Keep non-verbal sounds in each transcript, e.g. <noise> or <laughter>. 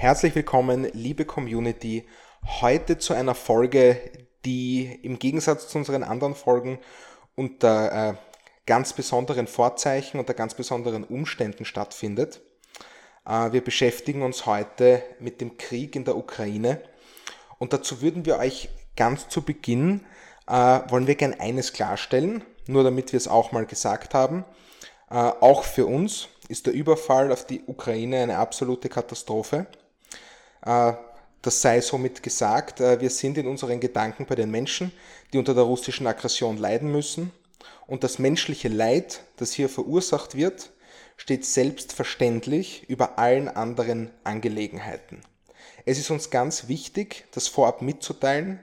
Herzlich willkommen, liebe Community, heute zu einer Folge, die im Gegensatz zu unseren anderen Folgen unter äh, ganz besonderen Vorzeichen, unter ganz besonderen Umständen stattfindet. Äh, wir beschäftigen uns heute mit dem Krieg in der Ukraine und dazu würden wir euch ganz zu Beginn, äh, wollen wir gern eines klarstellen, nur damit wir es auch mal gesagt haben. Äh, auch für uns ist der Überfall auf die Ukraine eine absolute Katastrophe. Äh, das sei somit gesagt, äh, wir sind in unseren Gedanken bei den Menschen, die unter der russischen Aggression leiden müssen. Und das menschliche Leid, das hier verursacht wird, steht selbstverständlich über allen anderen Angelegenheiten. Es ist uns ganz wichtig, das vorab mitzuteilen.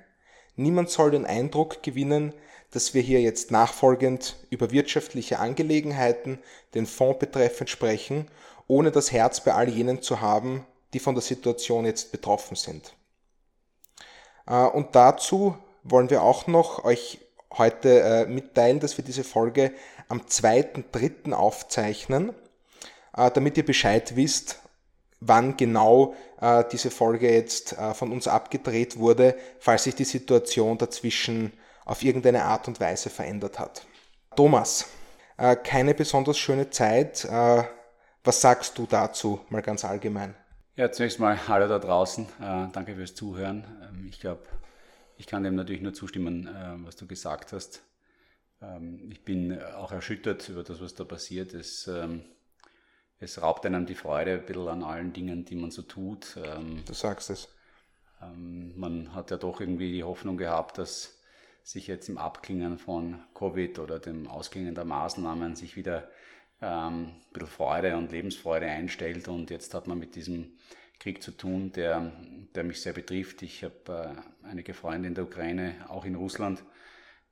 Niemand soll den Eindruck gewinnen, dass wir hier jetzt nachfolgend über wirtschaftliche Angelegenheiten, den Fonds betreffend sprechen, ohne das Herz bei all jenen zu haben, die von der Situation jetzt betroffen sind. Äh, und dazu wollen wir auch noch euch heute äh, mitteilen, dass wir diese Folge am 2.3. aufzeichnen, äh, damit ihr Bescheid wisst, wann genau diese Folge jetzt von uns abgedreht wurde, falls sich die Situation dazwischen auf irgendeine Art und Weise verändert hat. Thomas, keine besonders schöne Zeit. Was sagst du dazu mal ganz allgemein? Ja, zunächst mal hallo da draußen. Äh, danke fürs Zuhören. Ähm, ich glaube, ich kann dem natürlich nur zustimmen, äh, was du gesagt hast. Ähm, ich bin auch erschüttert über das, was da passiert. Es, ähm, es raubt einem die Freude ein bisschen an allen Dingen, die man so tut. Du sagst es. Man hat ja doch irgendwie die Hoffnung gehabt, dass sich jetzt im Abklingen von Covid oder dem Ausklingen der Maßnahmen sich wieder ähm, ein bisschen Freude und Lebensfreude einstellt. Und jetzt hat man mit diesem Krieg zu tun, der, der mich sehr betrifft. Ich habe äh, einige Freunde in der Ukraine, auch in Russland.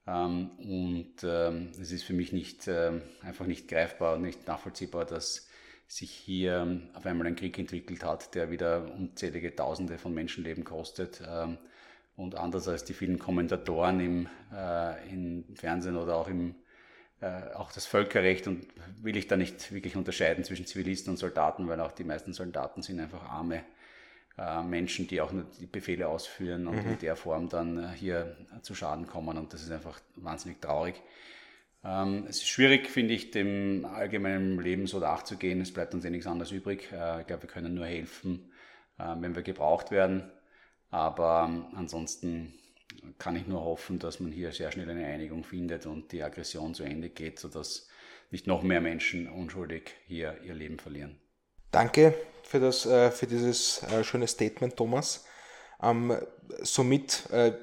Ähm, und ähm, es ist für mich nicht, äh, einfach nicht greifbar und nicht nachvollziehbar, dass sich hier ähm, auf einmal ein Krieg entwickelt hat, der wieder unzählige Tausende von Menschenleben kostet. Ähm, und anders als die vielen Kommentatoren im, äh, im Fernsehen oder auch im auch das Völkerrecht und will ich da nicht wirklich unterscheiden zwischen Zivilisten und Soldaten, weil auch die meisten Soldaten sind einfach arme äh, Menschen, die auch nur die Befehle ausführen und mhm. in der Form dann äh, hier zu Schaden kommen und das ist einfach wahnsinnig traurig. Ähm, es ist schwierig, finde ich, dem allgemeinen Leben so nachzugehen. Es bleibt uns eh nichts anderes übrig. Äh, ich glaube, wir können nur helfen, äh, wenn wir gebraucht werden. Aber ähm, ansonsten kann ich nur hoffen, dass man hier sehr schnell eine Einigung findet und die Aggression zu Ende geht, sodass nicht noch mehr Menschen unschuldig hier ihr Leben verlieren. Danke für, das, äh, für dieses äh, schöne Statement, Thomas. Ähm, somit äh,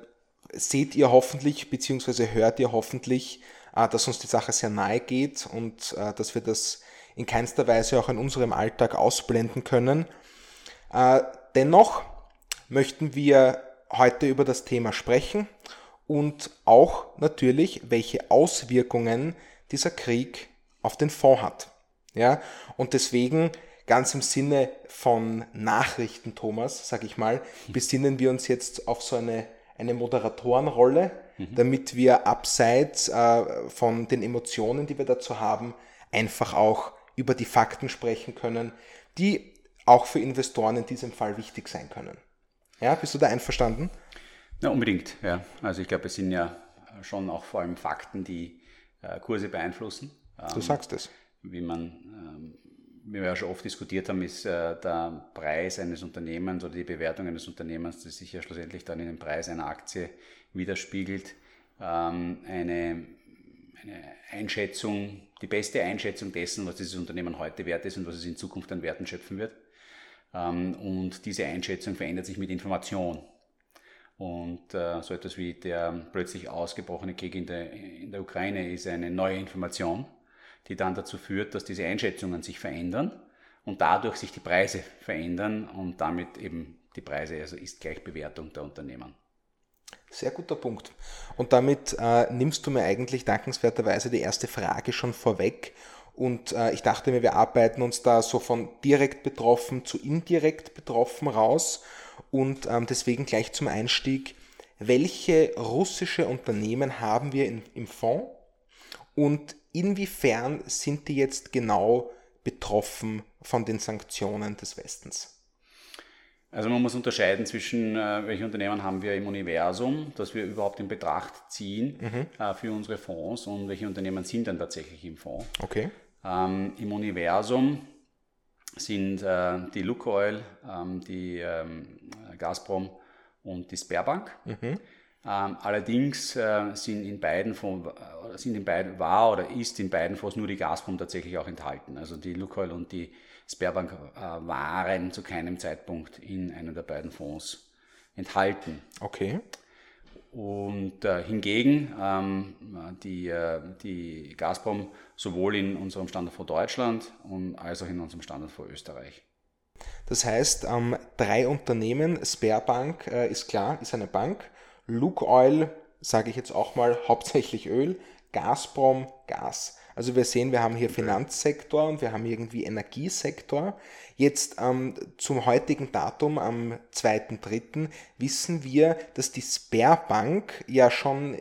seht ihr hoffentlich, beziehungsweise hört ihr hoffentlich, dass uns die Sache sehr nahe geht und dass wir das in keinster Weise auch in unserem Alltag ausblenden können. Dennoch möchten wir heute über das Thema sprechen und auch natürlich, welche Auswirkungen dieser Krieg auf den Fonds hat. Ja, und deswegen ganz im Sinne von Nachrichten, Thomas, sag ich mal, besinnen wir uns jetzt auf so eine, eine Moderatorenrolle, mhm. damit wir abseits äh, von den Emotionen, die wir dazu haben, einfach auch über die Fakten sprechen können, die auch für Investoren in diesem Fall wichtig sein können. Ja, bist du da einverstanden? Ja, unbedingt, ja. Also ich glaube, es sind ja schon auch vor allem Fakten, die äh, Kurse beeinflussen. Du ähm, sagst es. Wie man, ähm, wie wir ja schon oft diskutiert haben, ist äh, der Preis eines Unternehmens oder die Bewertung eines Unternehmens, das sich ja schlussendlich dann in den Preis einer Aktie widerspiegelt, ähm, eine, eine Einschätzung, die beste Einschätzung dessen, was dieses Unternehmen heute wert ist und was es in Zukunft an Werten schöpfen wird. Ähm, und diese Einschätzung verändert sich mit Information. Und äh, so etwas wie der plötzlich ausgebrochene Krieg in der, in der Ukraine ist eine neue Information, die dann dazu führt, dass diese Einschätzungen sich verändern und dadurch sich die Preise verändern und damit eben die Preise, also ist gleich Bewertung der Unternehmen. Sehr guter Punkt. Und damit äh, nimmst du mir eigentlich dankenswerterweise die erste Frage schon vorweg. Und äh, ich dachte mir, wir arbeiten uns da so von direkt betroffen zu indirekt betroffen raus. Und ähm, deswegen gleich zum Einstieg, welche russische Unternehmen haben wir in, im Fonds und inwiefern sind die jetzt genau betroffen von den Sanktionen des Westens? Also man muss unterscheiden zwischen, äh, welche Unternehmen haben wir im Universum, das wir überhaupt in Betracht ziehen mhm. äh, für unsere Fonds und welche Unternehmen sind dann tatsächlich im Fonds. Okay. Ähm, Im Universum sind äh, die Lukoil, ähm, die ähm, Gazprom und die Sperrbank. Mhm. Ähm, allerdings äh, sind in beiden Fonds, äh, sind in beiden, war oder ist in beiden Fonds nur die Gazprom tatsächlich auch enthalten. Also die Lukoil und die Sperrbank äh, waren zu keinem Zeitpunkt in einem der beiden Fonds enthalten. Okay. Und äh, hingegen ähm, die, äh, die Gazprom sowohl in unserem Standardfonds Deutschland und als auch in unserem Standardfonds Österreich. Das heißt, ähm, drei Unternehmen, Sperrbank äh, ist klar, ist eine Bank, Luke Oil, sage ich jetzt auch mal, <laughs> hauptsächlich Öl, Gazprom, Gas. Also wir sehen, wir haben hier Finanzsektor und wir haben irgendwie Energiesektor. Jetzt ähm, zum heutigen Datum, am 2.3., wissen wir, dass die Sperrbank ja schon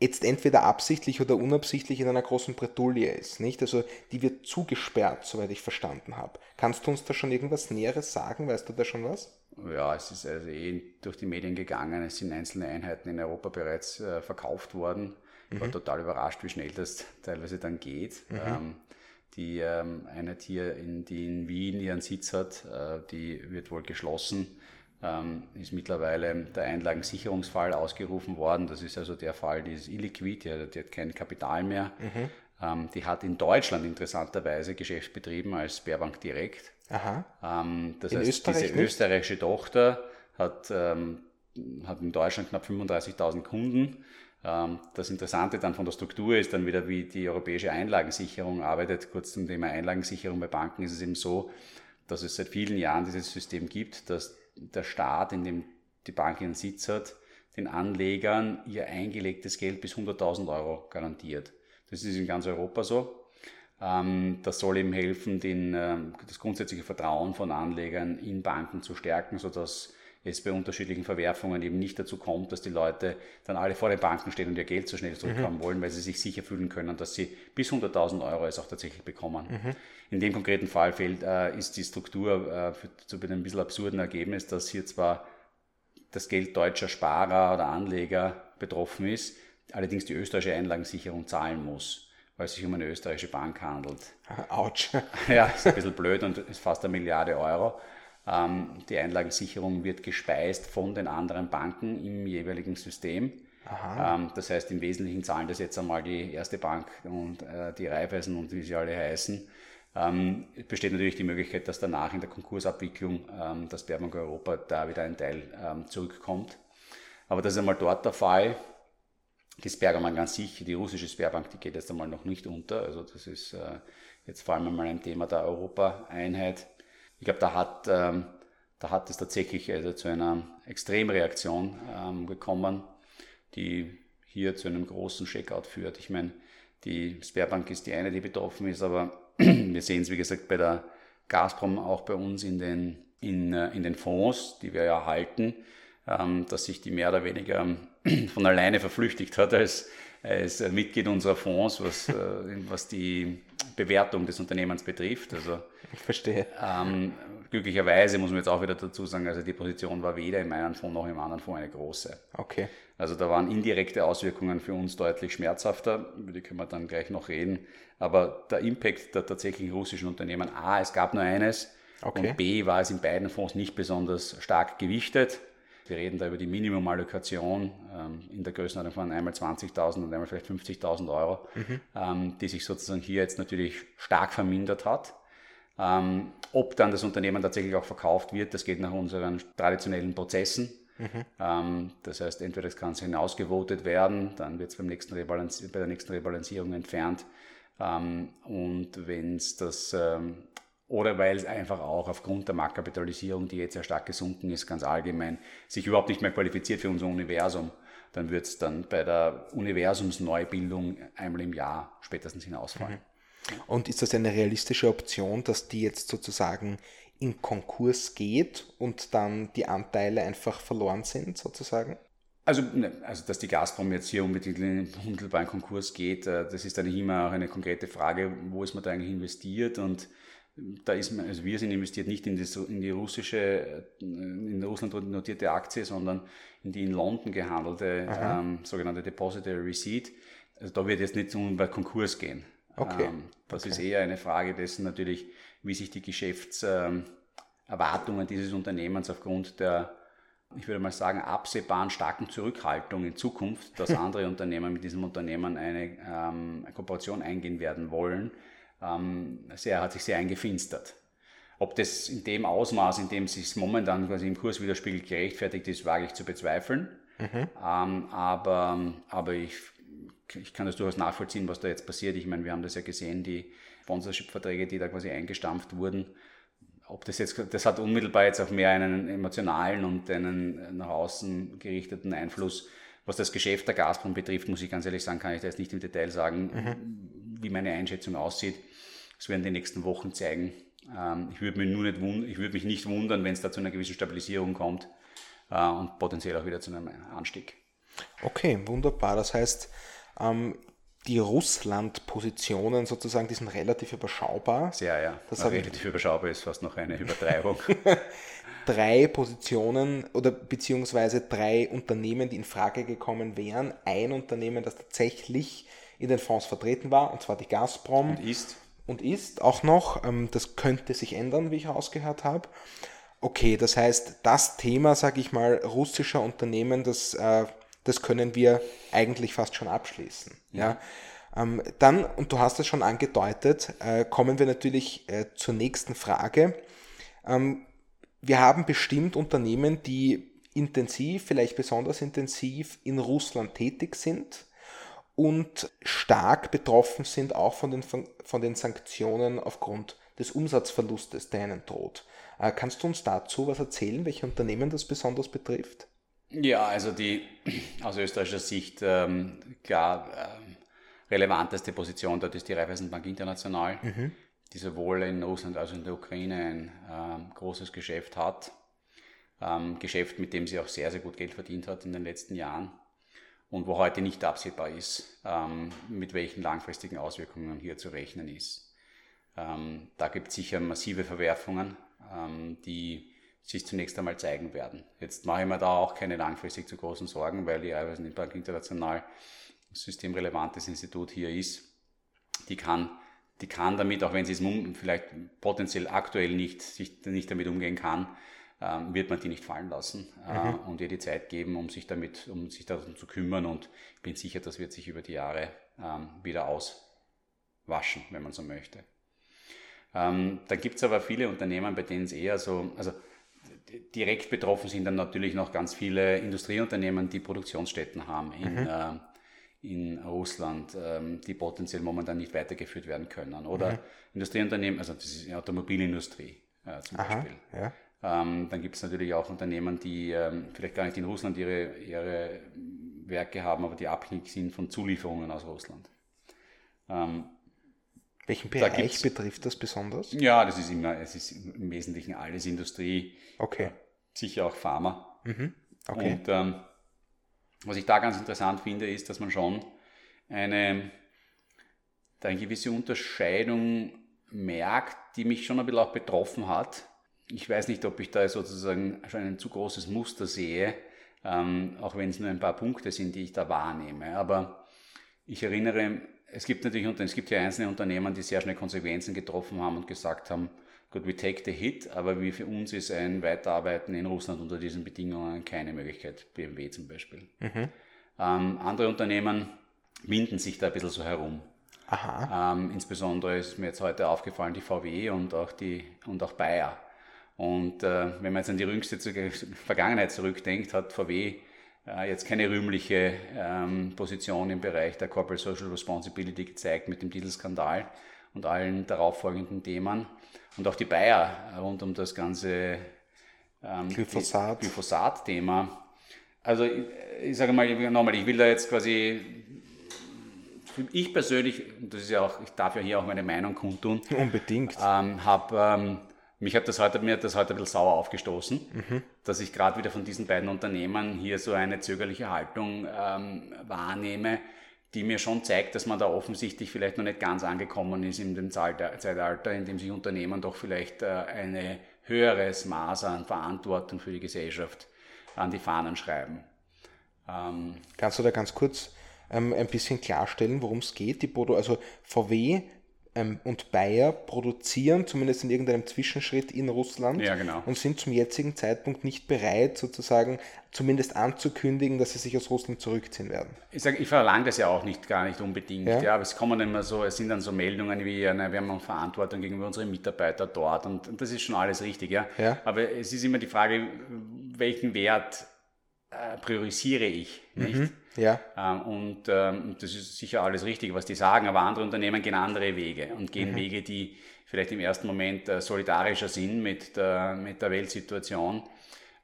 jetzt entweder absichtlich oder unabsichtlich in einer großen Bretouille ist, nicht? Also die wird zugesperrt, soweit ich verstanden habe. Kannst du uns da schon irgendwas Näheres sagen? Weißt du da schon was? Ja, es ist also eh durch die Medien gegangen. Es sind einzelne Einheiten in Europa bereits äh, verkauft worden. Ich war mhm. total überrascht, wie schnell das <laughs> teilweise dann geht. Mhm. Ähm, die ähm, Einheit hier, in, die in Wien ihren Sitz hat, äh, die wird wohl geschlossen. Ähm, ist mittlerweile der Einlagensicherungsfall ausgerufen worden. Das ist also der Fall, die ist illiquid, die, die hat kein Kapital mehr. Mhm. Ähm, die hat in Deutschland interessanterweise Geschäft betrieben als Sperrbank direkt. Aha. Ähm, das in heißt, Österreich diese nicht? österreichische Tochter hat, ähm, hat in Deutschland knapp 35.000 Kunden das Interessante dann von der Struktur ist dann wieder, wie die europäische Einlagensicherung arbeitet. Kurz zum Thema Einlagensicherung bei Banken ist es eben so, dass es seit vielen Jahren dieses System gibt, dass der Staat, in dem die Bank ihren Sitz hat, den Anlegern ihr eingelegtes Geld bis 100.000 Euro garantiert. Das ist in ganz Europa so. Ähm, das soll eben helfen, den, ähm, das grundsätzliche Vertrauen von Anlegern in Banken zu stärken, sodass es bei unterschiedlichen Verwerfungen eben nicht dazu kommt, dass die Leute dann alle vor den Banken stehen und ihr Geld so schnell zurückhaben mhm. wollen, weil sie sich sicher fühlen können, dass sie bis 100.000 Euro es auch tatsächlich bekommen. Mhm. In dem konkreten Fall fällt, äh, ist die Struktur äh, für, zu einem ein bisschen absurden Ergebnis, dass hier zwar das Geld deutscher Sparer oder Anleger betroffen ist, allerdings die österreichische Einlagensicherung zahlen muss weil es sich um eine österreichische Bank handelt. Autsch. <laughs> Ja, ist ein bisschen blöd und ist fast eine Milliarde Euro. Ähm, die Einlagensicherung wird gespeist von den anderen Banken im jeweiligen System. Ähm, das heißt, im Wesentlichen zahlen das jetzt einmal die erste Bank und äh, die Raiffeisen und wie sie alle heißen. Ähm, es besteht natürlich die Möglichkeit, dass danach in der Konkursabwicklung ähm, das Sperrbank Europa da wieder ein Teil ähm, zurückkommt. Aber das ist einmal dort der Fall. Die Sperrbank an sich, die russische Sperrbank, die geht jetzt einmal noch nicht unter. Also das ist äh, jetzt vor allem einmal ein Thema der Europa-Einheit. Ich glaube, da hat, ähm, da hat es tatsächlich also zu einer Extremreaktion ähm, gekommen, die hier zu einem großen Checkout führt. Ich meine, die Sperrbank ist die eine, die betroffen ist, aber <clears throat> wir sehen es, wie gesagt, bei der Gazprom auch bei uns in den, in, äh, in den Fonds, die wir ja halten, ähm, dass sich die mehr oder weniger <clears throat> von alleine verflüchtigt hat als, als Mitglied unserer Fonds, was, äh, was die Bewertung des Unternehmens betrifft. Also, ich verstehe. Ähm, glücklicherweise muss man jetzt auch wieder dazu sagen, also die Position war weder im einen Fonds noch im anderen Fonds eine große. Okay. Also da waren indirekte Auswirkungen für uns deutlich schmerzhafter, über die können wir dann gleich noch reden. Aber der Impact der tatsächlichen russischen Unternehmen, A, es gab nur eines okay. und B, war es in beiden Fonds nicht besonders stark gewichtet. Wir reden da über die Minimumallokation ähm, in der Größenordnung von einmal 20.000 und einmal vielleicht 50.000 Euro, mhm. ähm, die sich sozusagen hier jetzt natürlich stark vermindert hat. Ähm, ob dann das Unternehmen tatsächlich auch verkauft wird, das geht nach unseren traditionellen Prozessen. Mhm. Ähm, das heißt, entweder das Ganze hinausgevotet werden, dann wird es bei der nächsten Rebalancierung entfernt. Ähm, und wenn es das ähm, oder weil es einfach auch aufgrund der Marktkapitalisierung, die jetzt sehr stark gesunken ist, ganz allgemein, sich überhaupt nicht mehr qualifiziert für unser Universum, dann wird es dann bei der Universumsneubildung einmal im Jahr spätestens hinausfallen. Mhm. Und ist das eine realistische Option, dass die jetzt sozusagen in Konkurs geht und dann die Anteile einfach verloren sind, sozusagen? Also, ne, also, dass die Gazprom jetzt hier unbedingt in den unmittelbaren Konkurs geht, äh, das ist dann immer auch eine konkrete Frage, wo ist man da eigentlich investiert und da ist man, also wir sind investiert nicht in die, in die russische, in Russland notierte Aktie, sondern in die in London gehandelte ähm, sogenannte Depository Receipt. Also da wird jetzt nicht um bei Konkurs gehen. Okay. Ähm, das okay. ist eher eine Frage dessen natürlich, wie sich die Geschäftserwartungen dieses Unternehmens aufgrund der, ich würde mal sagen, absehbaren starken Zurückhaltung in Zukunft, dass <laughs> andere Unternehmen mit diesem Unternehmen eine, ähm, Kooperation eingehen werden wollen, ähm, sehr, hat sich sehr eingefinstert. Ob das in dem Ausmaß, in dem es sich momentan quasi im Kurs widerspiegelt, gerechtfertigt ist, wage ich zu bezweifeln. Mhm. Ähm, aber, aber ich, ich kann das durchaus nachvollziehen, was da jetzt passiert. Ich meine, wir haben das ja gesehen, die Sponsorship-Verträge, die da quasi eingestampft wurden. Ob das jetzt, das hat unmittelbar jetzt auch mehr einen emotionalen und einen nach außen gerichteten Einfluss. Was das Geschäft der Gazprom betrifft, muss ich ganz ehrlich sagen, kann ich da jetzt nicht im Detail sagen, mhm. Wie meine Einschätzung aussieht. Das werden die nächsten Wochen zeigen. Ähm, ich würde mich, nur nicht ich würde mich nicht wundern, wenn es da zu einer gewissen Stabilisierung kommt äh, und potenziell auch wieder zu einem Anstieg. Okay, wunderbar. Das heißt, ähm, die Russland-Positionen sozusagen, die sind relativ überschaubar. Sehr, ja. Das relativ überschaubar ist fast noch eine <laughs> Übertreibung. <laughs> drei Positionen oder beziehungsweise drei Unternehmen, die in Frage gekommen wären. Ein Unternehmen, das tatsächlich in den Fonds vertreten war, und zwar die Gazprom. Und ist und ist auch noch. Ähm, das könnte sich ändern, wie ich ausgehört habe. Okay, das heißt, das Thema, sage ich mal, russischer Unternehmen, das, äh, das können wir eigentlich fast schon abschließen. Ja. ja? Ähm, dann, und du hast es schon angedeutet, äh, kommen wir natürlich äh, zur nächsten Frage. Ähm, wir haben bestimmt Unternehmen, die intensiv, vielleicht besonders intensiv in Russland tätig sind und stark betroffen sind auch von den, von den Sanktionen aufgrund des Umsatzverlustes, der ihnen droht. Äh, kannst du uns dazu was erzählen, welche Unternehmen das besonders betrifft? Ja, also die <clears throat> aus österreichischer Sicht ähm, klar ähm, relevanteste Position dort ist die Raiffeisenbank International, mhm. die sowohl in Russland als auch in der Ukraine ein ähm, großes Geschäft hat. Ähm, Geschäft, mit dem sie auch sehr, sehr gut Geld verdient hat in den letzten Jahren und wo heute nicht absehbar ist, ähm, mit welchen langfristigen Auswirkungen hier zu rechnen ist. Ähm, da gibt es sicher massive Verwerfungen, ähm, die sich zunächst einmal zeigen werden. Jetzt mache ich mir da auch keine langfristig zu großen Sorgen, weil die Bank International ein systemrelevantes Institut hier ist. Die kann, die kann damit, auch wenn sie es vielleicht potenziell aktuell nicht, sich nicht damit umgehen kann, ähm, wird man die nicht fallen lassen äh, mhm. und ihr die Zeit geben, um sich damit, um sich darum zu kümmern. Und ich bin sicher, das wird sich über die Jahre ähm, wieder auswaschen, wenn man so möchte. Ähm, dann gibt es aber viele Unternehmen, bei denen es eher so, also direkt betroffen sind dann natürlich noch ganz viele Industrieunternehmen, die Produktionsstätten haben in, mhm. äh, in Russland, ähm, die potenziell momentan nicht weitergeführt werden können. Oder mhm. Industrieunternehmen, also das ist die Automobilindustrie äh, zum Aha, Beispiel. Ja. Ähm, dann gibt es natürlich auch Unternehmen, die ähm, vielleicht gar nicht in Russland ihre, ihre Werke haben, aber die abhängig sind von Zulieferungen aus Russland. Ähm, Welchen Bereich da betrifft das besonders? Ja, das ist immer, es ist im Wesentlichen alles Industrie. Okay. Sicher auch Pharma. Mhm. Okay. Und ähm, was ich da ganz interessant finde, ist, dass man schon eine, eine gewisse Unterscheidung merkt, die mich schon ein bisschen auch betroffen hat ich weiß nicht, ob ich da sozusagen schon ein zu großes Muster sehe, ähm, auch wenn es nur ein paar Punkte sind, die ich da wahrnehme. Aber ich erinnere, es gibt natürlich es gibt ja einzelne Unternehmen, die sehr schnell Konsequenzen getroffen haben und gesagt haben, gut, we take the hit, aber wie für uns ist ein Weiterarbeiten in Russland unter diesen Bedingungen keine Möglichkeit, BMW zum Beispiel. Mhm. Ähm, andere Unternehmen winden sich da ein bisschen so herum. Ähm, insbesondere ist mir jetzt heute aufgefallen, die VW und auch, die, und auch Bayer und äh, wenn man jetzt an die jüngste <laughs> Vergangenheit zurückdenkt, hat VW äh, jetzt keine rühmliche ähm, Position im Bereich der Corporate Social Responsibility gezeigt mit dem Titelskandal und allen darauffolgenden Themen. Und auch die Bayer rund um das ganze ähm, Glyphosat. Glyphosat-Thema. Also ich, ich sage mal nochmal, ich will da jetzt quasi ich persönlich, das ist ja auch, ich darf ja hier auch meine Meinung kundtun. Unbedingt. Ähm, habe ähm, mich hat das heute, mir hat das heute ein bisschen sauer aufgestoßen, mhm. dass ich gerade wieder von diesen beiden Unternehmen hier so eine zögerliche Haltung ähm, wahrnehme, die mir schon zeigt, dass man da offensichtlich vielleicht noch nicht ganz angekommen ist in dem Zeitalter, in dem sich Unternehmen doch vielleicht äh, ein höheres Maß an Verantwortung für die Gesellschaft an die Fahnen schreiben. Ähm Kannst du da ganz kurz ähm, ein bisschen klarstellen, worum es geht? Die Produ also VW und Bayer produzieren, zumindest in irgendeinem Zwischenschritt in Russland ja, genau. und sind zum jetzigen Zeitpunkt nicht bereit, sozusagen zumindest anzukündigen, dass sie sich aus Russland zurückziehen werden. Ich sage, ich verlange das ja auch nicht, gar nicht unbedingt. Ja. ja aber es kommen immer so, es sind dann so Meldungen wie, na, wir haben Verantwortung gegenüber unseren Mitarbeitern dort und, und das ist schon alles richtig, ja? ja. Aber es ist immer die Frage, welchen Wert äh, priorisiere ich, nicht? Mhm. Ja. Ähm, und ähm, das ist sicher alles richtig, was die sagen, aber andere Unternehmen gehen andere Wege und gehen mhm. Wege, die vielleicht im ersten Moment äh, solidarischer sind mit der, mit der Weltsituation.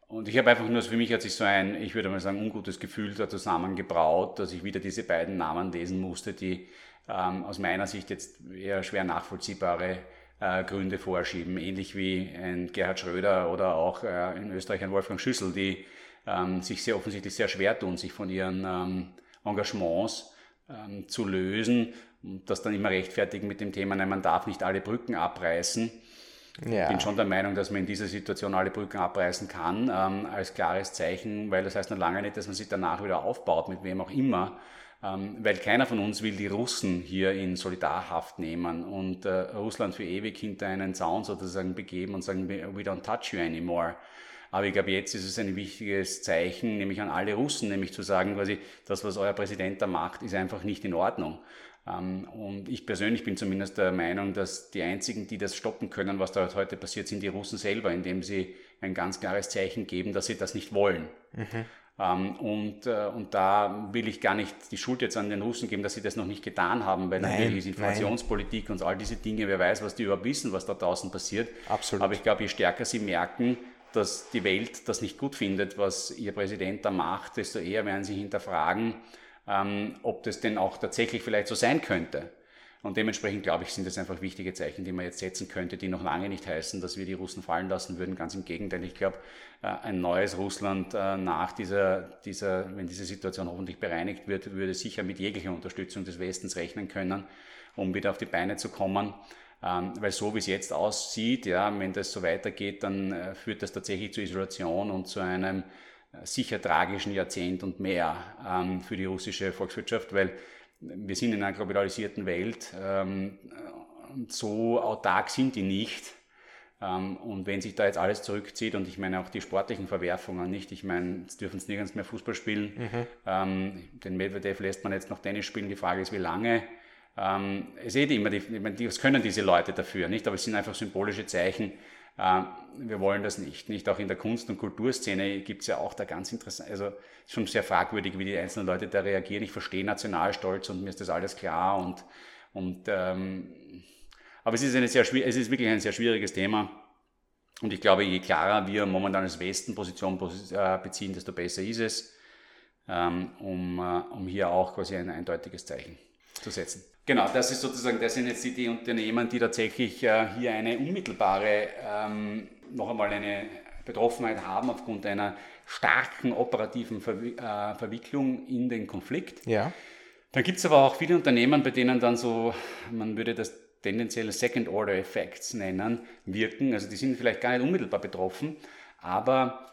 Und ich habe einfach nur, für mich hat sich so ein, ich würde mal sagen, ungutes Gefühl da zusammengebraut, dass ich wieder diese beiden Namen lesen musste, die ähm, aus meiner Sicht jetzt eher schwer nachvollziehbare äh, Gründe vorschieben. Ähnlich wie ein Gerhard Schröder oder auch äh, in Österreich ein Wolfgang Schüssel, die ähm, sich sehr offensichtlich sehr schwer tun, sich von ihren ähm, Engagements ähm, zu lösen und das dann immer rechtfertigen mit dem Thema, nein, man darf nicht alle Brücken abreißen. Ja. Ich bin schon der Meinung, dass man in dieser Situation alle Brücken abreißen kann, ähm, als klares Zeichen, weil das heißt noch lange nicht, dass man sich danach wieder aufbaut, mit wem auch immer. Ähm, weil keiner von uns will die Russen hier in Solidarhaft nehmen und äh, Russland für ewig hinter einen Zaun sozusagen begeben und sagen, we don't touch you anymore. Aber ich glaube, jetzt ist es ein wichtiges Zeichen, nämlich an alle Russen, nämlich zu sagen, quasi, das, was euer Präsident da macht, ist einfach nicht in Ordnung. Ähm, und ich persönlich bin zumindest der Meinung, dass die einzigen, die das stoppen können, was da heute passiert, sind die Russen selber, indem sie ein ganz klares Zeichen geben, dass sie das nicht wollen. Mhm. Ähm, und, äh, und da will ich gar nicht die Schuld jetzt an den Russen geben, dass sie das noch nicht getan haben, weil nein, natürlich ist Informationspolitik nein. und all diese Dinge, wer weiß, was die überhaupt wissen, was da draußen passiert. Absolut. Aber ich glaube, je stärker sie merken, dass die Welt das nicht gut findet, was ihr Präsident da macht, desto eher werden sie hinterfragen, ähm, ob das denn auch tatsächlich vielleicht so sein könnte. Und dementsprechend glaube ich, sind das einfach wichtige Zeichen, die man jetzt setzen könnte, die noch lange nicht heißen, dass wir die Russen fallen lassen würden. Ganz im Gegenteil. Ich glaube, äh, ein neues Russland äh, nach dieser, dieser, wenn diese Situation hoffentlich bereinigt wird, würde sicher mit jeglicher Unterstützung des Westens rechnen können, um wieder auf die Beine zu kommen. Ähm, weil so wie es jetzt aussieht, ja, wenn das so weitergeht, dann äh, führt das tatsächlich zur Isolation und zu einem äh, sicher tragischen Jahrzehnt und mehr ähm, für die russische Volkswirtschaft, weil wir sind in einer globalisierten Welt ähm, und so autark sind die nicht. und wenn sich da jetzt alles zurückzieht und ich meine auch die sportlichen Verwerfungen nicht, ich meine, jetzt dürfen sie nirgends mehr Fußball spielen, mhm. den Medvedev lässt man jetzt noch Tennis spielen, die Frage ist, wie lange. Ähm, es seht immer, die, die, was können diese Leute dafür, nicht? Aber es sind einfach symbolische Zeichen. Ähm, wir wollen das nicht. Nicht auch in der Kunst- und Kulturszene gibt es ja auch da ganz interessant, also schon sehr fragwürdig, wie die einzelnen Leute da reagieren. Ich verstehe Nationalstolz und mir ist das alles klar und, und ähm, aber es ist, eine sehr, es ist wirklich ein sehr schwieriges Thema. Und ich glaube, je klarer wir momentan als Westen Position äh, beziehen, desto besser ist es, ähm, um, äh, um hier auch quasi ein eindeutiges Zeichen zu setzen. Genau, das ist sozusagen, das sind jetzt die, die Unternehmen, die tatsächlich äh, hier eine unmittelbare, ähm, noch einmal eine Betroffenheit haben aufgrund einer starken operativen Verwi äh, Verwicklung in den Konflikt. Ja. Dann gibt es aber auch viele Unternehmen, bei denen dann so, man würde das tendenziell Second Order Effects nennen, wirken. Also die sind vielleicht gar nicht unmittelbar betroffen, aber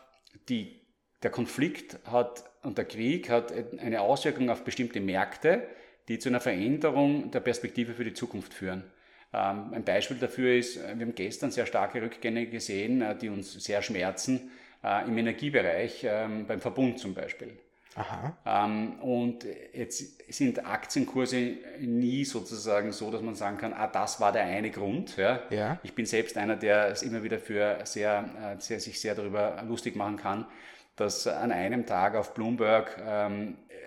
die, der Konflikt hat und der Krieg hat eine Auswirkung auf bestimmte Märkte, die zu einer Veränderung der Perspektive für die Zukunft führen. Ähm, ein Beispiel dafür ist, äh, wir haben gestern sehr starke Rückgänge gesehen, äh, die uns sehr schmerzen, äh, im Energiebereich, ähm, beim Verbund zum Beispiel. Aha. Ähm, und jetzt sind Aktienkurse nie sozusagen so, dass man sagen kann, ah, das war der eine Grund. Ja. ja. Ich bin selbst einer, der es immer wieder für sehr, sehr, sich sehr darüber lustig machen kann, dass an einem Tag auf Bloomberg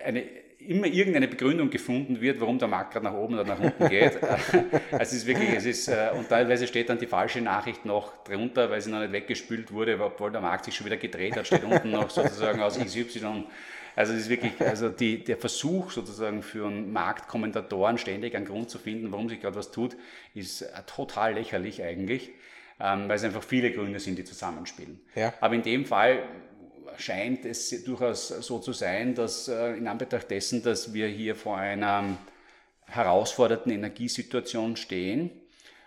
eine immer irgendeine Begründung gefunden wird, warum der Markt gerade nach oben oder nach unten geht. <laughs> also es ist wirklich, es ist, äh, und teilweise steht dann die falsche Nachricht noch drunter, weil sie noch nicht weggespült wurde, obwohl der Markt sich schon wieder gedreht hat, steht unten noch sozusagen aus XY. Also es ist wirklich, also die, der Versuch sozusagen für einen Marktkommentatoren ständig einen Grund zu finden, warum sich gerade was tut, ist äh, total lächerlich eigentlich, ähm, weil es einfach viele Gründe sind, die zusammenspielen. Ja. Aber in dem Fall scheint es durchaus so zu sein, dass äh, in Anbetracht dessen, dass wir hier vor einer herausfordernden Energiesituation stehen,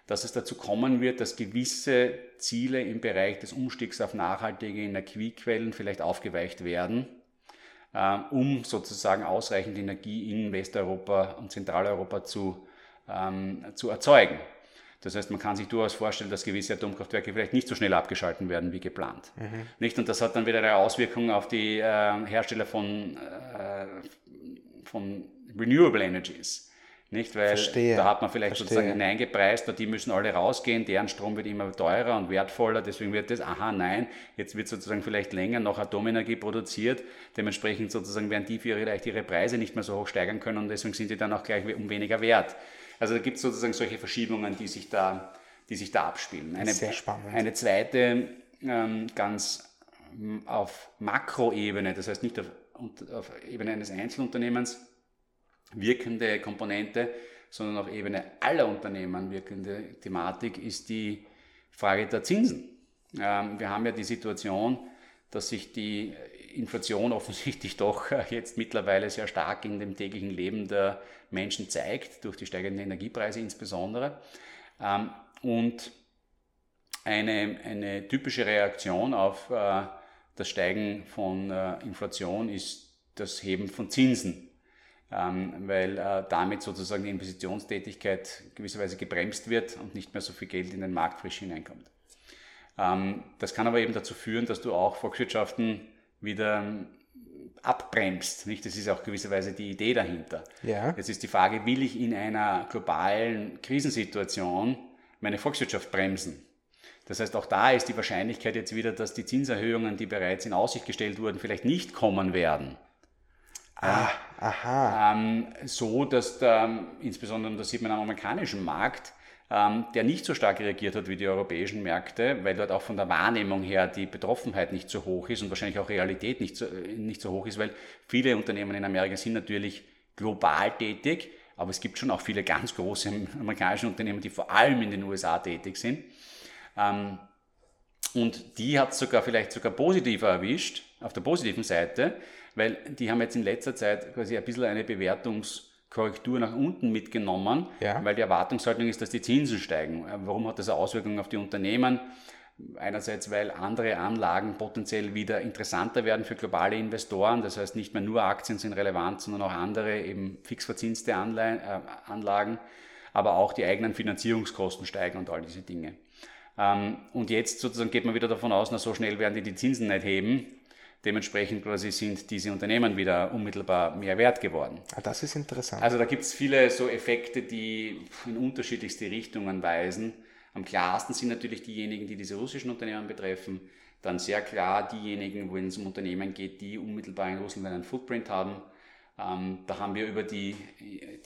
dass es dazu kommen wird, dass gewisse Ziele im Bereich des Umstiegs auf nachhaltige Energiequellen vielleicht aufgeweicht werden, äh, um sozusagen ausreichend Energie in Westeuropa und Zentraleuropa zu, ähm, zu erzeugen. Das heißt, man kann sich durchaus vorstellen, dass gewisse Atomkraftwerke vielleicht nicht so schnell abgeschalten werden wie geplant. Mhm. Nicht? Und das hat dann wieder eine Auswirkung auf die äh, Hersteller von, äh, von Renewable Energies. Nicht, weil Verstehe. da hat man vielleicht Verstehe. sozusagen hineingepreist, die müssen alle rausgehen, deren Strom wird immer teurer und wertvoller, deswegen wird das, aha, nein, jetzt wird sozusagen vielleicht länger noch Atomenergie produziert, dementsprechend sozusagen werden die vielleicht ihre Preise nicht mehr so hoch steigern können und deswegen sind die dann auch gleich um weniger wert. Also da gibt es sozusagen solche Verschiebungen, die sich da, die sich da abspielen. Eine, Sehr spannend. Eine zweite, ähm, ganz auf Makroebene, das heißt nicht auf, auf Ebene eines Einzelunternehmens, wirkende Komponente, sondern auf Ebene aller Unternehmen wirkende Thematik ist die Frage der Zinsen. Ähm, wir haben ja die Situation, dass sich die Inflation offensichtlich <laughs> doch jetzt mittlerweile sehr stark in dem täglichen Leben der Menschen zeigt, durch die steigenden Energiepreise insbesondere. Ähm, und eine, eine typische Reaktion auf äh, das Steigen von äh, Inflation ist das Heben von Zinsen ähm, weil äh, damit sozusagen die Investitionstätigkeit gewisserweise gebremst wird und nicht mehr so viel Geld in den Markt frisch hineinkommt. Ähm, das kann aber eben dazu führen, dass du auch Volkswirtschaften wieder ähm, abbremst. Nicht? Das ist auch gewisserweise die Idee dahinter. Ja. Jetzt ist die Frage, will ich in einer globalen Krisensituation meine Volkswirtschaft bremsen? Das heißt, auch da ist die Wahrscheinlichkeit jetzt wieder, dass die Zinserhöhungen, die bereits in Aussicht gestellt wurden, vielleicht nicht kommen werden. Ah, aha. Ähm, so, dass da, insbesondere, das sieht man am amerikanischen Markt, ähm, der nicht so stark reagiert hat wie die europäischen Märkte, weil dort auch von der Wahrnehmung her die Betroffenheit nicht so hoch ist und wahrscheinlich auch Realität nicht so, nicht so hoch ist, weil viele Unternehmen in Amerika sind natürlich global tätig, aber es gibt schon auch viele ganz große <laughs> amerikanische Unternehmen, die vor allem in den USA tätig sind. Ähm, und die hat sogar vielleicht sogar positiver erwischt, auf der positiven Seite, weil die haben jetzt in letzter Zeit quasi ein bisschen eine Bewertungskorrektur nach unten mitgenommen, ja. weil die Erwartungshaltung ist, dass die Zinsen steigen. Warum hat das eine Auswirkung auf die Unternehmen? Einerseits, weil andere Anlagen potenziell wieder interessanter werden für globale Investoren. Das heißt, nicht mehr nur Aktien sind relevant, sondern auch andere eben fix verzinste Anleihen, äh, Anlagen. Aber auch die eigenen Finanzierungskosten steigen und all diese Dinge. Ähm, und jetzt sozusagen geht man wieder davon aus, na so schnell werden die die Zinsen nicht heben. Dementsprechend quasi sind diese Unternehmen wieder unmittelbar mehr wert geworden. Ah, das ist interessant. Also da gibt es viele so Effekte, die in unterschiedlichste Richtungen weisen. Am klarsten sind natürlich diejenigen, die diese russischen Unternehmen betreffen. Dann sehr klar diejenigen, wenn es um Unternehmen geht, die unmittelbar in Russland einen Footprint haben. Ähm, da haben wir über die,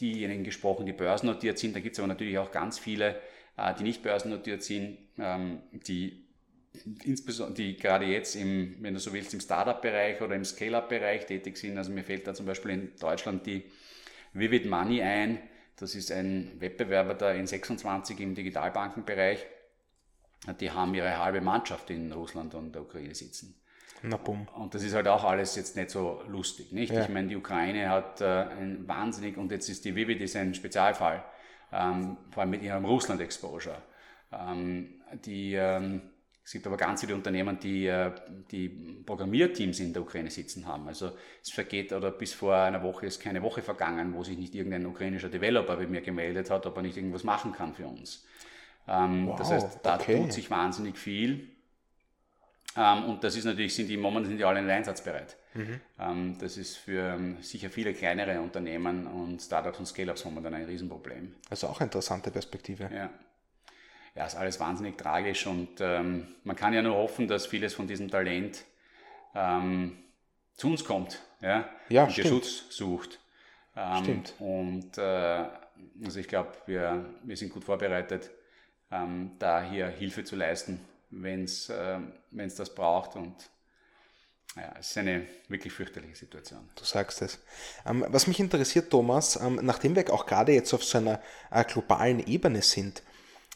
diejenigen gesprochen, die börsennotiert sind. Da gibt es aber natürlich auch ganz viele, äh, die nicht börsennotiert sind, ähm, die insbesondere die gerade jetzt im, wenn du so willst, im Startup-Bereich oder im Scale-up-Bereich tätig sind. Also mir fällt da zum Beispiel in Deutschland die Vivid Money ein. Das ist ein Wettbewerber da in 26 im Digitalbankenbereich. Die haben ihre halbe Mannschaft in Russland und der Ukraine sitzen. Na bumm. Und das ist halt auch alles jetzt nicht so lustig, nicht? Ja. Ich meine, die Ukraine hat äh, ein wahnsinnig, und jetzt ist die Vivid ist ein Spezialfall, ähm, vor allem mit ihrem Russland-Exposure. Ähm, die ähm, es gibt aber ganz viele Unternehmen, die, äh, die Programmierteams in der Ukraine sitzen haben. Also es vergeht, oder bis vor einer Woche ist keine Woche vergangen, wo sich nicht irgendein ukrainischer Developer bei mir gemeldet hat, ob er nicht irgendwas machen kann für uns. Ähm, wow, das heißt, da okay. tut sich wahnsinnig viel. Ähm, und das ist natürlich, sind die momentan sind die alle nicht einsatzbereit. Mhm. Ähm, das ist für sicher viele kleinere Unternehmen und Startups und Scale-Ups momentan ein Riesenproblem. Also auch eine interessante Perspektive. Ja ja, ist alles wahnsinnig tragisch und ähm, man kann ja nur hoffen, dass vieles von diesem Talent ähm, zu uns kommt ja, ja und stimmt. Schutz sucht. Ähm, stimmt. Und äh, also ich glaube, wir, wir sind gut vorbereitet, ähm, da hier Hilfe zu leisten, wenn es äh, das braucht und ja, es ist eine wirklich fürchterliche Situation. Du sagst es. Ähm, was mich interessiert, Thomas, ähm, nachdem wir auch gerade jetzt auf so einer äh, globalen Ebene sind,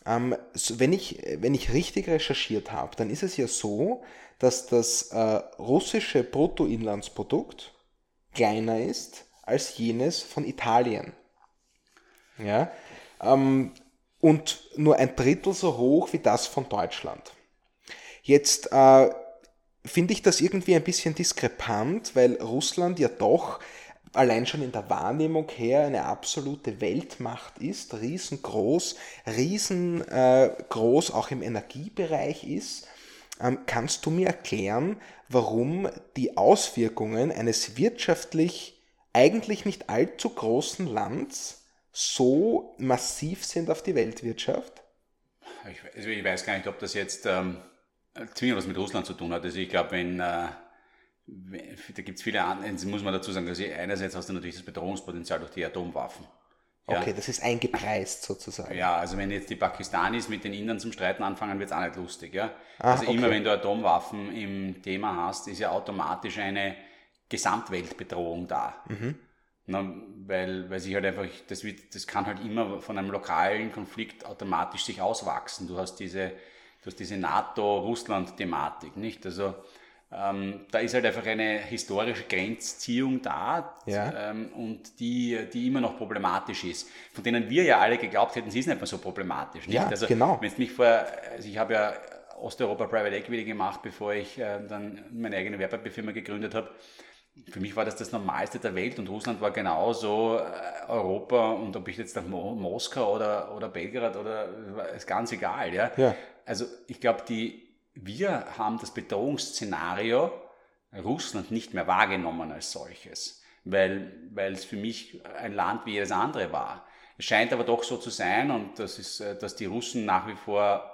Ähm, wenn, ich, wenn ich richtig recherchiert habe, dann ist es ja so, dass das äh, russische Bruttoinlandsprodukt kleiner ist als jenes von Italien. Ja? Ähm, und nur ein Drittel so hoch wie das von Deutschland. Jetzt äh, finde ich das irgendwie ein bisschen diskrepant, weil Russland ja doch allein schon in der Wahrnehmung her eine absolute Weltmacht ist, riesengroß, riesengroß auch im Energiebereich ist. Ähm, kannst du mir erklären, warum die Auswirkungen eines wirtschaftlich eigentlich nicht allzu großen Lands so massiv sind auf die Weltwirtschaft? Ich, also ich weiß gar nicht, ob das jetzt ähm, zwingend was mit Russland zu tun hat. Also ich glaube, wenn äh, da gibt es viele andere, muss man dazu sagen, also einerseits hast du natürlich das Bedrohungspotenzial durch die Atomwaffen. Ja. Okay, das ist eingepreist sozusagen. Ja, also wenn jetzt die Pakistanis mit den Indern zum Streiten anfangen, wird es auch nicht lustig. Ja? Ah, also okay. immer wenn du Atomwaffen im Thema hast, ist ja automatisch eine Gesamtweltbedrohung da. Mhm. Na, weil, weil sich halt einfach, das, wird, das kann halt immer von einem lokalen Konflikt automatisch sich auswachsen. Du hast diese, du hast diese NATO-Russland-Thematik, nicht? Also ähm, da ist halt einfach eine historische Grenzziehung da ja. ähm, und die, die immer noch problematisch ist. Von denen wir ja alle geglaubt hätten, sie ist nicht mehr so problematisch. Nicht? Ja, also, genau. Wenn mich vor, also ich habe ja Osteuropa Private Equity gemacht, bevor ich äh, dann meine eigene Wertpapierfirma gegründet habe. Für mich war das das Normalste der Welt und Russland war genauso äh, Europa und ob ich jetzt nach Mo Moskau oder, oder Belgrad oder ist ganz egal. Ja? ja. Also ich glaube, die wir haben das Bedrohungsszenario Russland nicht mehr wahrgenommen als solches, weil, weil es für mich ein Land wie jedes andere war. Es scheint aber doch so zu sein, und das ist, äh, dass die Russen nach wie vor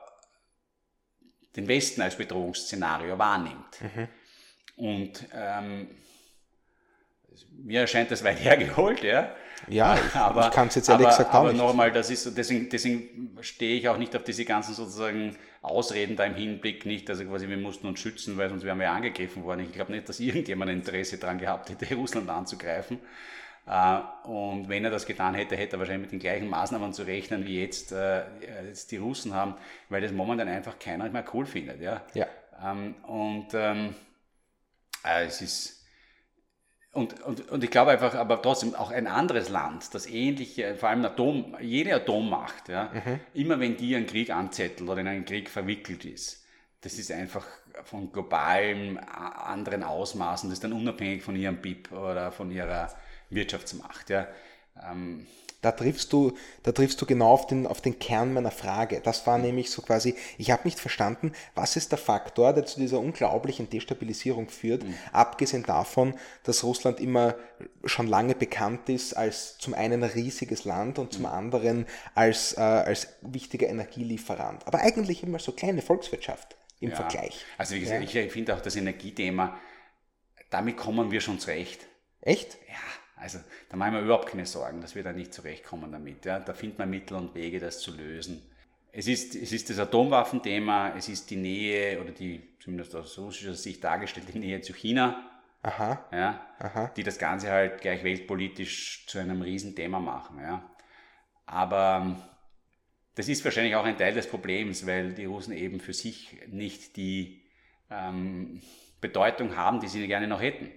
den Westen als Bedrohungsszenario wahrnimmt. Mhm. Und ähm, mir erscheint das weit <laughs> hergeholt, ja. Ja, ich, <laughs> aber, ich kann es jetzt ehrlich aber, gesagt auch aber nicht. nochmal, das ist, deswegen, deswegen stehe ich auch nicht auf diese ganzen sozusagen Ausreden da im Hinblick, nicht, also quasi wir mussten uns schützen, weil sonst wären wir ja angegriffen worden. Ich glaube nicht, dass irgendjemand Interesse daran gehabt hätte, <laughs> Russland anzugreifen. Äh, und wenn er das getan hätte, hätte er wahrscheinlich mit den gleichen Maßnahmen zu rechnen, wie jetzt, äh, jetzt die Russen haben, weil das momentan einfach keiner mehr cool findet. Ja. ja. Ähm, und ähm, äh, es ist und, und, und ich glaube einfach, aber trotzdem auch ein anderes Land, das ähnliche, vor allem Atom, jede Atommacht, ja, mhm. immer wenn die einen Krieg anzettelt oder in einen Krieg verwickelt ist, das ist einfach von globalen anderen Ausmaßen, das ist dann unabhängig von ihrem BIP oder von ihrer Wirtschaftsmacht. Ja. Ähm, da triffst du, da triffst du genau auf den, auf den Kern meiner Frage. Das war nämlich so quasi, ich habe nicht verstanden, was ist der Faktor, der zu dieser unglaublichen Destabilisierung führt, mhm. abgesehen davon, dass Russland immer schon lange bekannt ist als zum einen ein riesiges Land und zum mhm. anderen als, äh, als wichtiger Energielieferant. Aber eigentlich immer so kleine Volkswirtschaft im ja. Vergleich. Also wie gesagt, ja. ich finde auch das Energiethema, damit kommen wir schon zurecht. Echt? Ja. Also da machen wir überhaupt keine Sorgen, dass wir da nicht zurechtkommen damit. Ja. Da findet man Mittel und Wege, das zu lösen. Es ist, es ist das Atomwaffenthema, es ist die Nähe oder die, zumindest aus russischer Sicht dargestellt, die Nähe zu China, Aha. Ja, Aha. die das Ganze halt gleich weltpolitisch zu einem Riesenthema machen. Ja. Aber ähm, das ist wahrscheinlich auch ein Teil des Problems, weil die Russen eben für sich nicht die ähm, Bedeutung haben, die sie gerne noch hätten.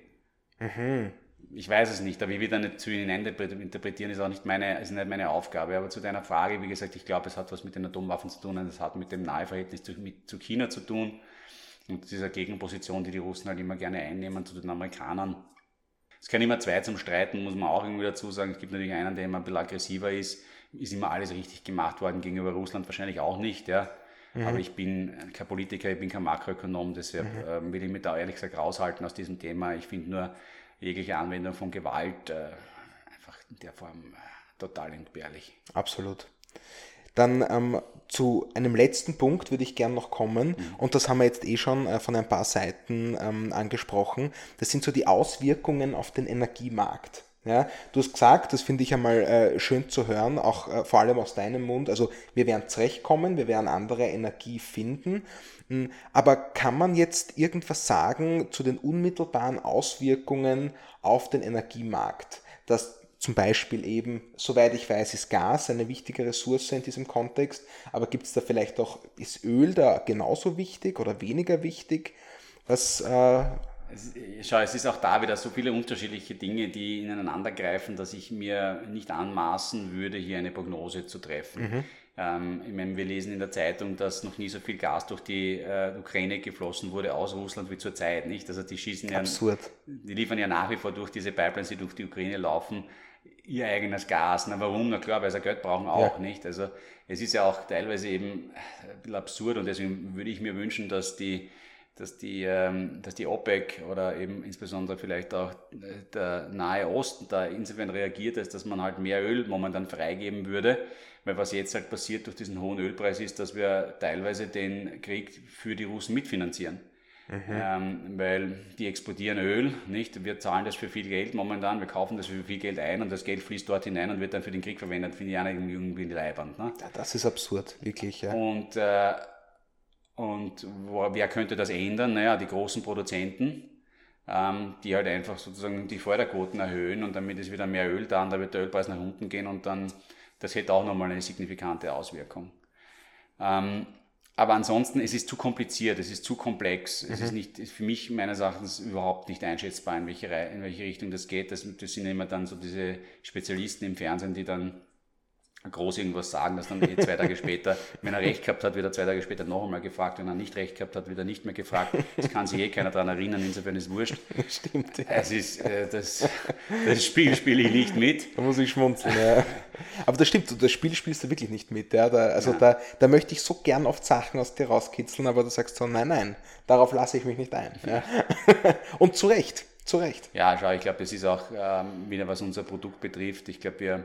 Mhm ich weiß es nicht, aber ich will da nicht zu Ihnen interpretieren, ist auch nicht meine, ist nicht meine Aufgabe. Aber zu deiner Frage, wie gesagt, ich glaube, es hat was mit den Atomwaffen zu tun und es hat mit dem Naheverhältnis zu, mit, zu China zu tun und dieser Gegenposition, die die Russen halt immer gerne einnehmen zu den Amerikanern. Es kann immer zwei zum Streiten, muss man auch irgendwie dazu sagen. Es gibt natürlich einen, der immer ein bisschen aggressiver ist. Ist immer alles richtig gemacht worden gegenüber Russland? Wahrscheinlich auch nicht, ja. Mhm. Aber ich bin kein Politiker, ich bin kein Makroökonom, deshalb mhm. äh, will ich mich da ehrlich gesagt raushalten aus diesem Thema. Ich finde nur, jegliche Anwendung von Gewalt äh, einfach in der Form äh, total entbehrlich. Absolut. Dann ähm, zu einem letzten Punkt würde ich gern noch kommen mhm. und das haben wir jetzt eh schon äh, von ein paar Seiten ähm, angesprochen. Das sind so die Auswirkungen auf den Energiemarkt. Ja, du hast gesagt, das finde ich einmal äh, schön zu hören, auch äh, vor allem aus deinem Mund. Also wir werden zurechtkommen, wir werden andere Energie finden. Hm, aber kann man jetzt irgendwas sagen zu den unmittelbaren Auswirkungen auf den Energiemarkt? Dass zum Beispiel eben, soweit ich weiß, ist Gas eine wichtige Ressource in diesem Kontext, aber gibt es da vielleicht auch, ist Öl da genauso wichtig oder weniger wichtig? Was, äh, Schau, es ist auch da wieder so viele unterschiedliche Dinge, die ineinander greifen, dass ich mir nicht anmaßen würde, hier eine Prognose zu treffen. Mhm. Ähm, ich meine, wir lesen in der Zeitung, dass noch nie so viel Gas durch die äh, Ukraine geflossen wurde aus Russland wie zurzeit, nicht? Also die schießen ja, Absurd. die liefern ja nach wie vor durch diese Pipelines, die durch die Ukraine laufen, ihr eigenes Gas. Na warum? Na klar, weil sie Geld brauchen auch, ja. nicht? Also es ist ja auch teilweise eben ein bisschen absurd und deswegen würde ich mir wünschen, dass die dass die, ähm, dass die OPEC oder eben insbesondere vielleicht auch äh, der Nahe Osten da insofern reagiert ist, dass man halt mehr Öl momentan freigeben würde. Weil was jetzt halt passiert durch diesen hohen Ölpreis ist, dass wir teilweise den Krieg für die Russen mitfinanzieren. Mhm. Ähm, weil die exportieren Öl, nicht? Wir zahlen das für viel Geld momentan, wir kaufen das für viel Geld ein und das Geld fließt dort hinein und wird dann für den Krieg verwendet, finde ich auch irgendwie in die Leiband. Ne? Ja, das ist absurd, wirklich. Ja. Und äh, und wo, wer könnte das ändern? Naja, die großen Produzenten, ähm, die halt einfach sozusagen die Förderquoten erhöhen und damit ist wieder mehr Öl da und da wird der Ölpreis nach unten gehen und dann, das hätte auch nochmal eine signifikante Auswirkung. Ähm, aber ansonsten, es ist zu kompliziert, es ist zu komplex. Mhm. Es ist nicht, für mich meines Erachtens überhaupt nicht einschätzbar, in welche, in welche Richtung das geht. Das, das sind immer dann so diese Spezialisten im Fernsehen, die dann groß irgendwas sagen, dass dann eh zwei Tage später, wenn er recht gehabt hat, wird er zwei Tage später noch einmal gefragt, wenn er nicht recht gehabt hat, wird er nicht mehr gefragt. Das kann sich eh keiner daran erinnern, insofern ist es wurscht. <laughs> Stimmt. Ja. Es ist, äh, das, das Spiel spiele ich nicht mit. Da muss ich schmunzeln, ja. Aber das stimmt, das Spiel spielst du wirklich nicht mit. Ja. Da, also ja. da, da möchte ich so gern oft Sachen aus dir rauskitzeln, aber du sagst so, nein, nein, darauf lasse ich mich nicht ein. Ja. <laughs> Und zu Recht, zu Recht. Ja, schau, ich glaube, das ist auch ähm, wieder, was unser Produkt betrifft. Ich glaube, wir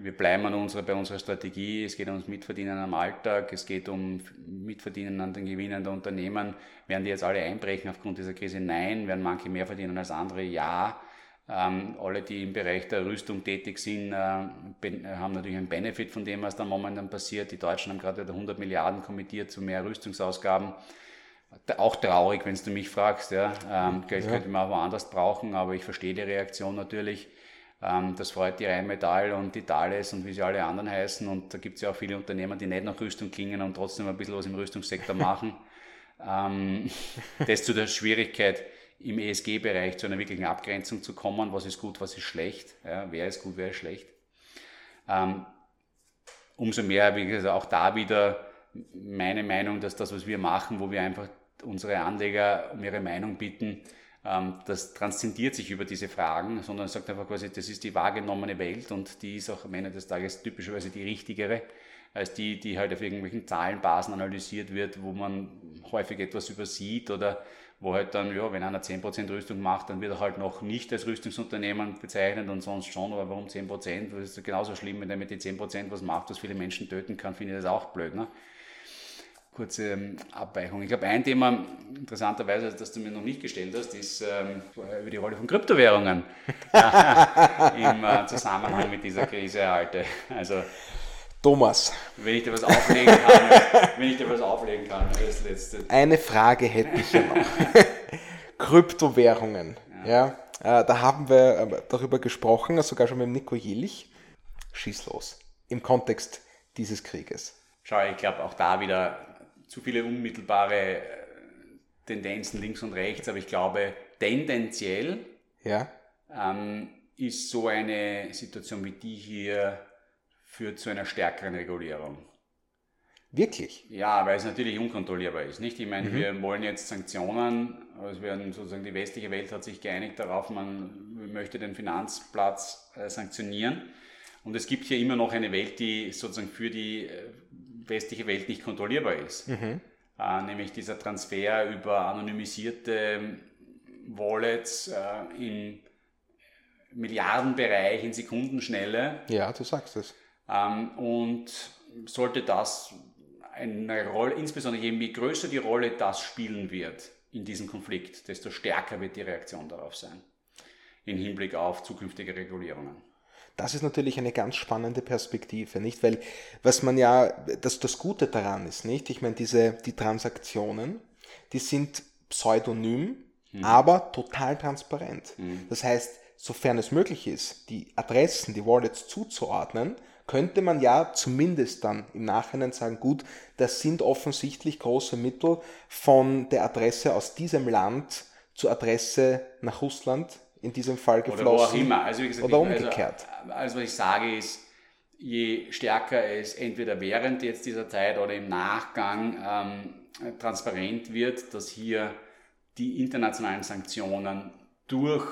wir bleiben an unserer, bei unserer Strategie. Es geht ums Mitverdienen am Alltag, es geht um Mitverdienen an den Gewinnen der Unternehmen. Werden die jetzt alle einbrechen aufgrund dieser Krise? Nein. Werden manche mehr verdienen als andere? Ja. Ähm, alle, die im Bereich der Rüstung tätig sind, äh, haben natürlich einen Benefit von dem, was da momentan passiert. Die Deutschen haben gerade wieder 100 Milliarden kommentiert zu mehr Rüstungsausgaben. Auch traurig, wenn du mich fragst. Ja. Ähm, Geld ja. könnte man auch woanders brauchen, aber ich verstehe die Reaktion natürlich. Ähm, das freut die Rheinmetall und die Thales und wie sie alle anderen heißen. Und da gibt es ja auch viele Unternehmer, die nicht nach Rüstung klingen und trotzdem ein bisschen was im Rüstungssektor machen. <laughs> ähm, das zu der Schwierigkeit, im ESG-Bereich zu einer wirklichen Abgrenzung zu kommen. Was ist gut, was ist schlecht? Ja, wer ist gut, wer ist schlecht? Ähm, umso mehr, wie gesagt, auch da wieder meine Meinung, dass das, was wir machen, wo wir einfach unsere Anleger um ihre Meinung bitten, das transzendiert sich über diese Fragen, sondern sagt einfach quasi, das ist die wahrgenommene Welt und die ist auch am Ende des Tages typischerweise die richtigere als die, die halt auf irgendwelchen Zahlenbasen analysiert wird, wo man häufig etwas übersieht oder wo halt dann, ja, wenn einer 10% Rüstung macht, dann wird er halt noch nicht als Rüstungsunternehmen bezeichnet und sonst schon, aber warum 10%? Das ist genauso schlimm, wenn er mit den 10% was macht, was viele Menschen töten kann, finde ich das auch blöd. Ne? Kurze ähm, Abweichung. Ich glaube, ein Thema, interessanterweise, das du mir noch nicht gestellt hast, ist ähm, über die Rolle von Kryptowährungen <laughs> im äh, Zusammenhang mit dieser Krise halte. Also, Thomas. Wenn ich dir was auflegen kann, <laughs> wenn ich dir was auflegen kann als letzte. Eine Frage hätte ich ja noch. <laughs> Kryptowährungen. Ja. ja äh, da haben wir äh, darüber gesprochen, sogar schon mit Nico Jilch. Schieß los. Im Kontext dieses Krieges. Schau, ich glaube auch da wieder zu viele unmittelbare äh, Tendenzen links und rechts, aber ich glaube, tendenziell ja. ähm, ist so eine Situation wie die hier führt zu einer stärkeren Regulierung. Wirklich? Ja, weil es natürlich unkontrollierbar ist. Nicht? Ich meine, mhm. wir wollen jetzt Sanktionen, also werden sozusagen die westliche Welt hat sich geeinigt darauf, man möchte den Finanzplatz äh, sanktionieren. Und es gibt hier immer noch eine Welt, die sozusagen für die äh, westliche Welt nicht kontrollierbar ist. Mhm. Äh, nämlich dieser Transfer über anonymisierte Wallets äh, im Milliardenbereich in Sekundenschnelle. Ja, du sagst es. Ähm, und sollte das eine Rolle, insbesondere je größer die Rolle das spielen wird in diesem Konflikt, desto stärker wird die Reaktion darauf sein, im Hinblick auf zukünftige Regulierungen. Das ist natürlich eine ganz spannende Perspektive, nicht? Weil was man ja, das, das Gute daran ist, nicht? Ich meine, diese, die Transaktionen, die sind pseudonym, mhm. aber total transparent. Mhm. Das heißt, sofern es möglich ist, die Adressen, die Wallets zuzuordnen, könnte man ja zumindest dann im Nachhinein sagen, gut, das sind offensichtlich große Mittel von der Adresse aus diesem Land zur Adresse nach Russland in diesem Fall geflossen. Oder. Also gesagt, oder also, umgekehrt. Also, also was ich sage ist, je stärker es entweder während jetzt dieser Zeit oder im Nachgang ähm, transparent wird, dass hier die internationalen Sanktionen durch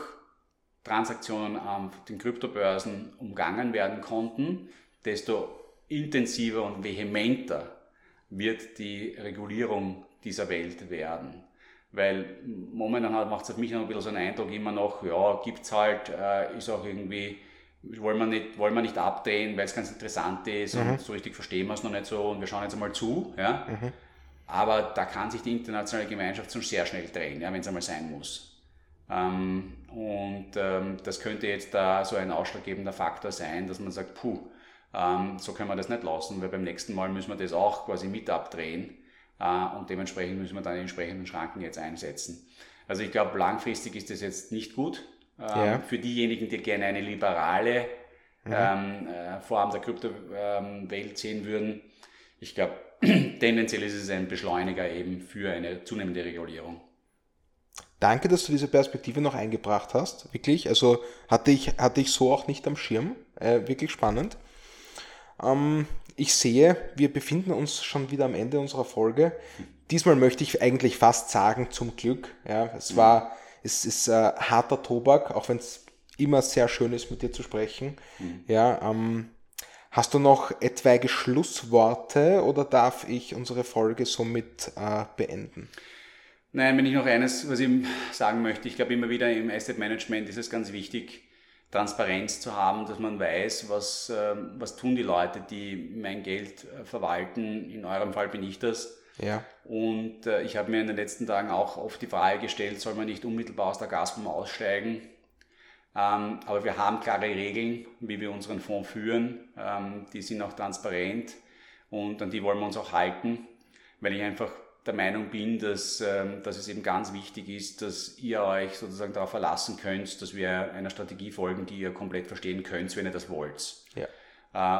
Transaktionen auf den Kryptobörsen umgangen werden konnten, desto intensiver und vehementer wird die Regulierung dieser Welt werden. Weil momentan macht es auf mich noch ein bisschen so einen Eindruck immer noch, ja, gibt es halt, äh, ist auch irgendwie, wollen wir nicht, wollen wir nicht abdrehen, weil es ganz interessant ist mhm. und so richtig verstehen wir es noch nicht so und wir schauen jetzt einmal zu. Ja? Mhm. Aber da kann sich die internationale Gemeinschaft schon sehr schnell drehen, ja, wenn es einmal sein muss. Ähm, und ähm, das könnte jetzt da so ein ausschlaggebender Faktor sein, dass man sagt, puh, ähm, so können wir das nicht lassen, weil beim nächsten Mal müssen wir das auch quasi mit abdrehen und dementsprechend müssen wir dann die entsprechenden Schranken jetzt einsetzen. Also ich glaube, langfristig ist das jetzt nicht gut. Ähm, ja. Für diejenigen, die gerne eine liberale mhm. ähm, äh, Form der Kryptowelt sehen würden, ich glaube, <clears throat> tendenziell ist es ein Beschleuniger eben für eine zunehmende Regulierung. Danke, dass du diese Perspektive noch eingebracht hast. Wirklich, also hatte ich, hatte ich so auch nicht am Schirm. Äh, wirklich spannend. Ähm, ich sehe, wir befinden uns schon wieder am Ende unserer Folge. Diesmal möchte ich eigentlich fast sagen, zum Glück. Ja, es war, es ist äh, harter Tobak, auch wenn es immer sehr schön ist, mit dir zu sprechen. Mhm. Ja, ähm, hast du noch etwaige Schlussworte oder darf ich unsere Folge somit äh, beenden? Nein, wenn ich noch eines, was ich sagen möchte, ich glaube immer wieder im Asset Management ist es ganz wichtig, Transparenz zu haben, dass man weiß, was, ähm, was tun die Leute, die mein Geld äh, verwalten. In eurem Fall bin ich das. Ja. Und äh, ich habe mir in den letzten Tagen auch oft die Frage gestellt, soll man nicht unmittelbar aus der Gazprom aussteigen? Ähm, aber wir haben klare Regeln, wie wir unseren Fonds führen. Ähm, die sind auch transparent und an die wollen wir uns auch halten, weil ich einfach der Meinung bin, dass, ähm, dass es eben ganz wichtig ist, dass ihr euch sozusagen darauf verlassen könnt, dass wir einer Strategie folgen, die ihr komplett verstehen könnt, wenn ihr das wollt. Ja.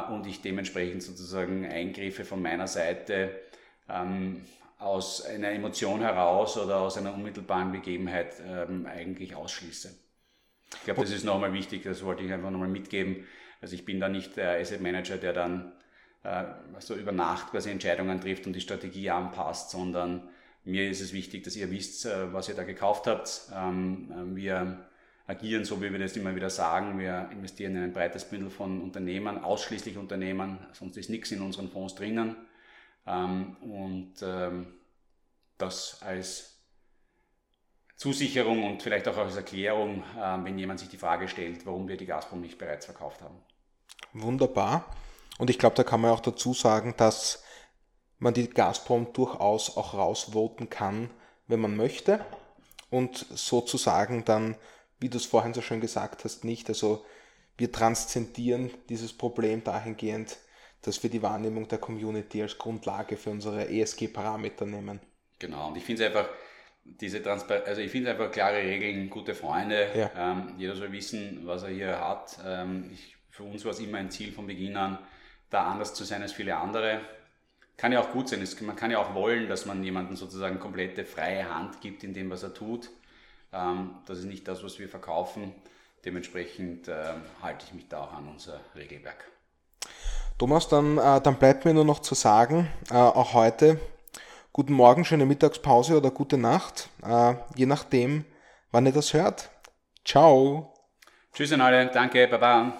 Äh, und ich dementsprechend sozusagen Eingriffe von meiner Seite ähm, aus einer Emotion heraus oder aus einer unmittelbaren Begebenheit ähm, eigentlich ausschließe. Ich glaube, das ist nochmal wichtig, das wollte ich einfach nochmal mitgeben. Also ich bin da nicht der Asset Manager, der dann äh, also über Nacht quasi Entscheidungen trifft und die Strategie anpasst, sondern mir ist es wichtig, dass ihr wisst, äh, was ihr da gekauft habt. Ähm, äh, wir agieren so, wie wir das immer wieder sagen. Wir investieren in ein breites Bündel von Unternehmen, ausschließlich Unternehmen, sonst ist nichts in unseren Fonds drinnen. Ähm, und ähm, das als Zusicherung und vielleicht auch als Erklärung, wenn jemand sich die Frage stellt, warum wir die Gazprom nicht bereits verkauft haben. Wunderbar. Und ich glaube, da kann man auch dazu sagen, dass man die Gazprom durchaus auch rausvoten kann, wenn man möchte. Und sozusagen dann, wie du es vorhin so schön gesagt hast, nicht. Also wir transzendieren dieses Problem dahingehend, dass wir die Wahrnehmung der Community als Grundlage für unsere ESG-Parameter nehmen. Genau, und ich finde es einfach, diese Transpar also ich finde einfach klare Regeln, gute Freunde. Ja. Ähm, jeder soll wissen, was er hier hat. Ähm, ich, für uns war es immer ein Ziel von Beginn an, da anders zu sein als viele andere. Kann ja auch gut sein. Man kann ja auch wollen, dass man jemandem sozusagen komplette freie Hand gibt in dem, was er tut. Ähm, das ist nicht das, was wir verkaufen. Dementsprechend ähm, halte ich mich da auch an unser Regelwerk. Thomas, dann, äh, dann bleibt mir nur noch zu sagen, äh, auch heute, guten Morgen, schöne Mittagspause oder gute Nacht, äh, je nachdem, wann ihr das hört. Ciao. Tschüss an alle, danke, baba.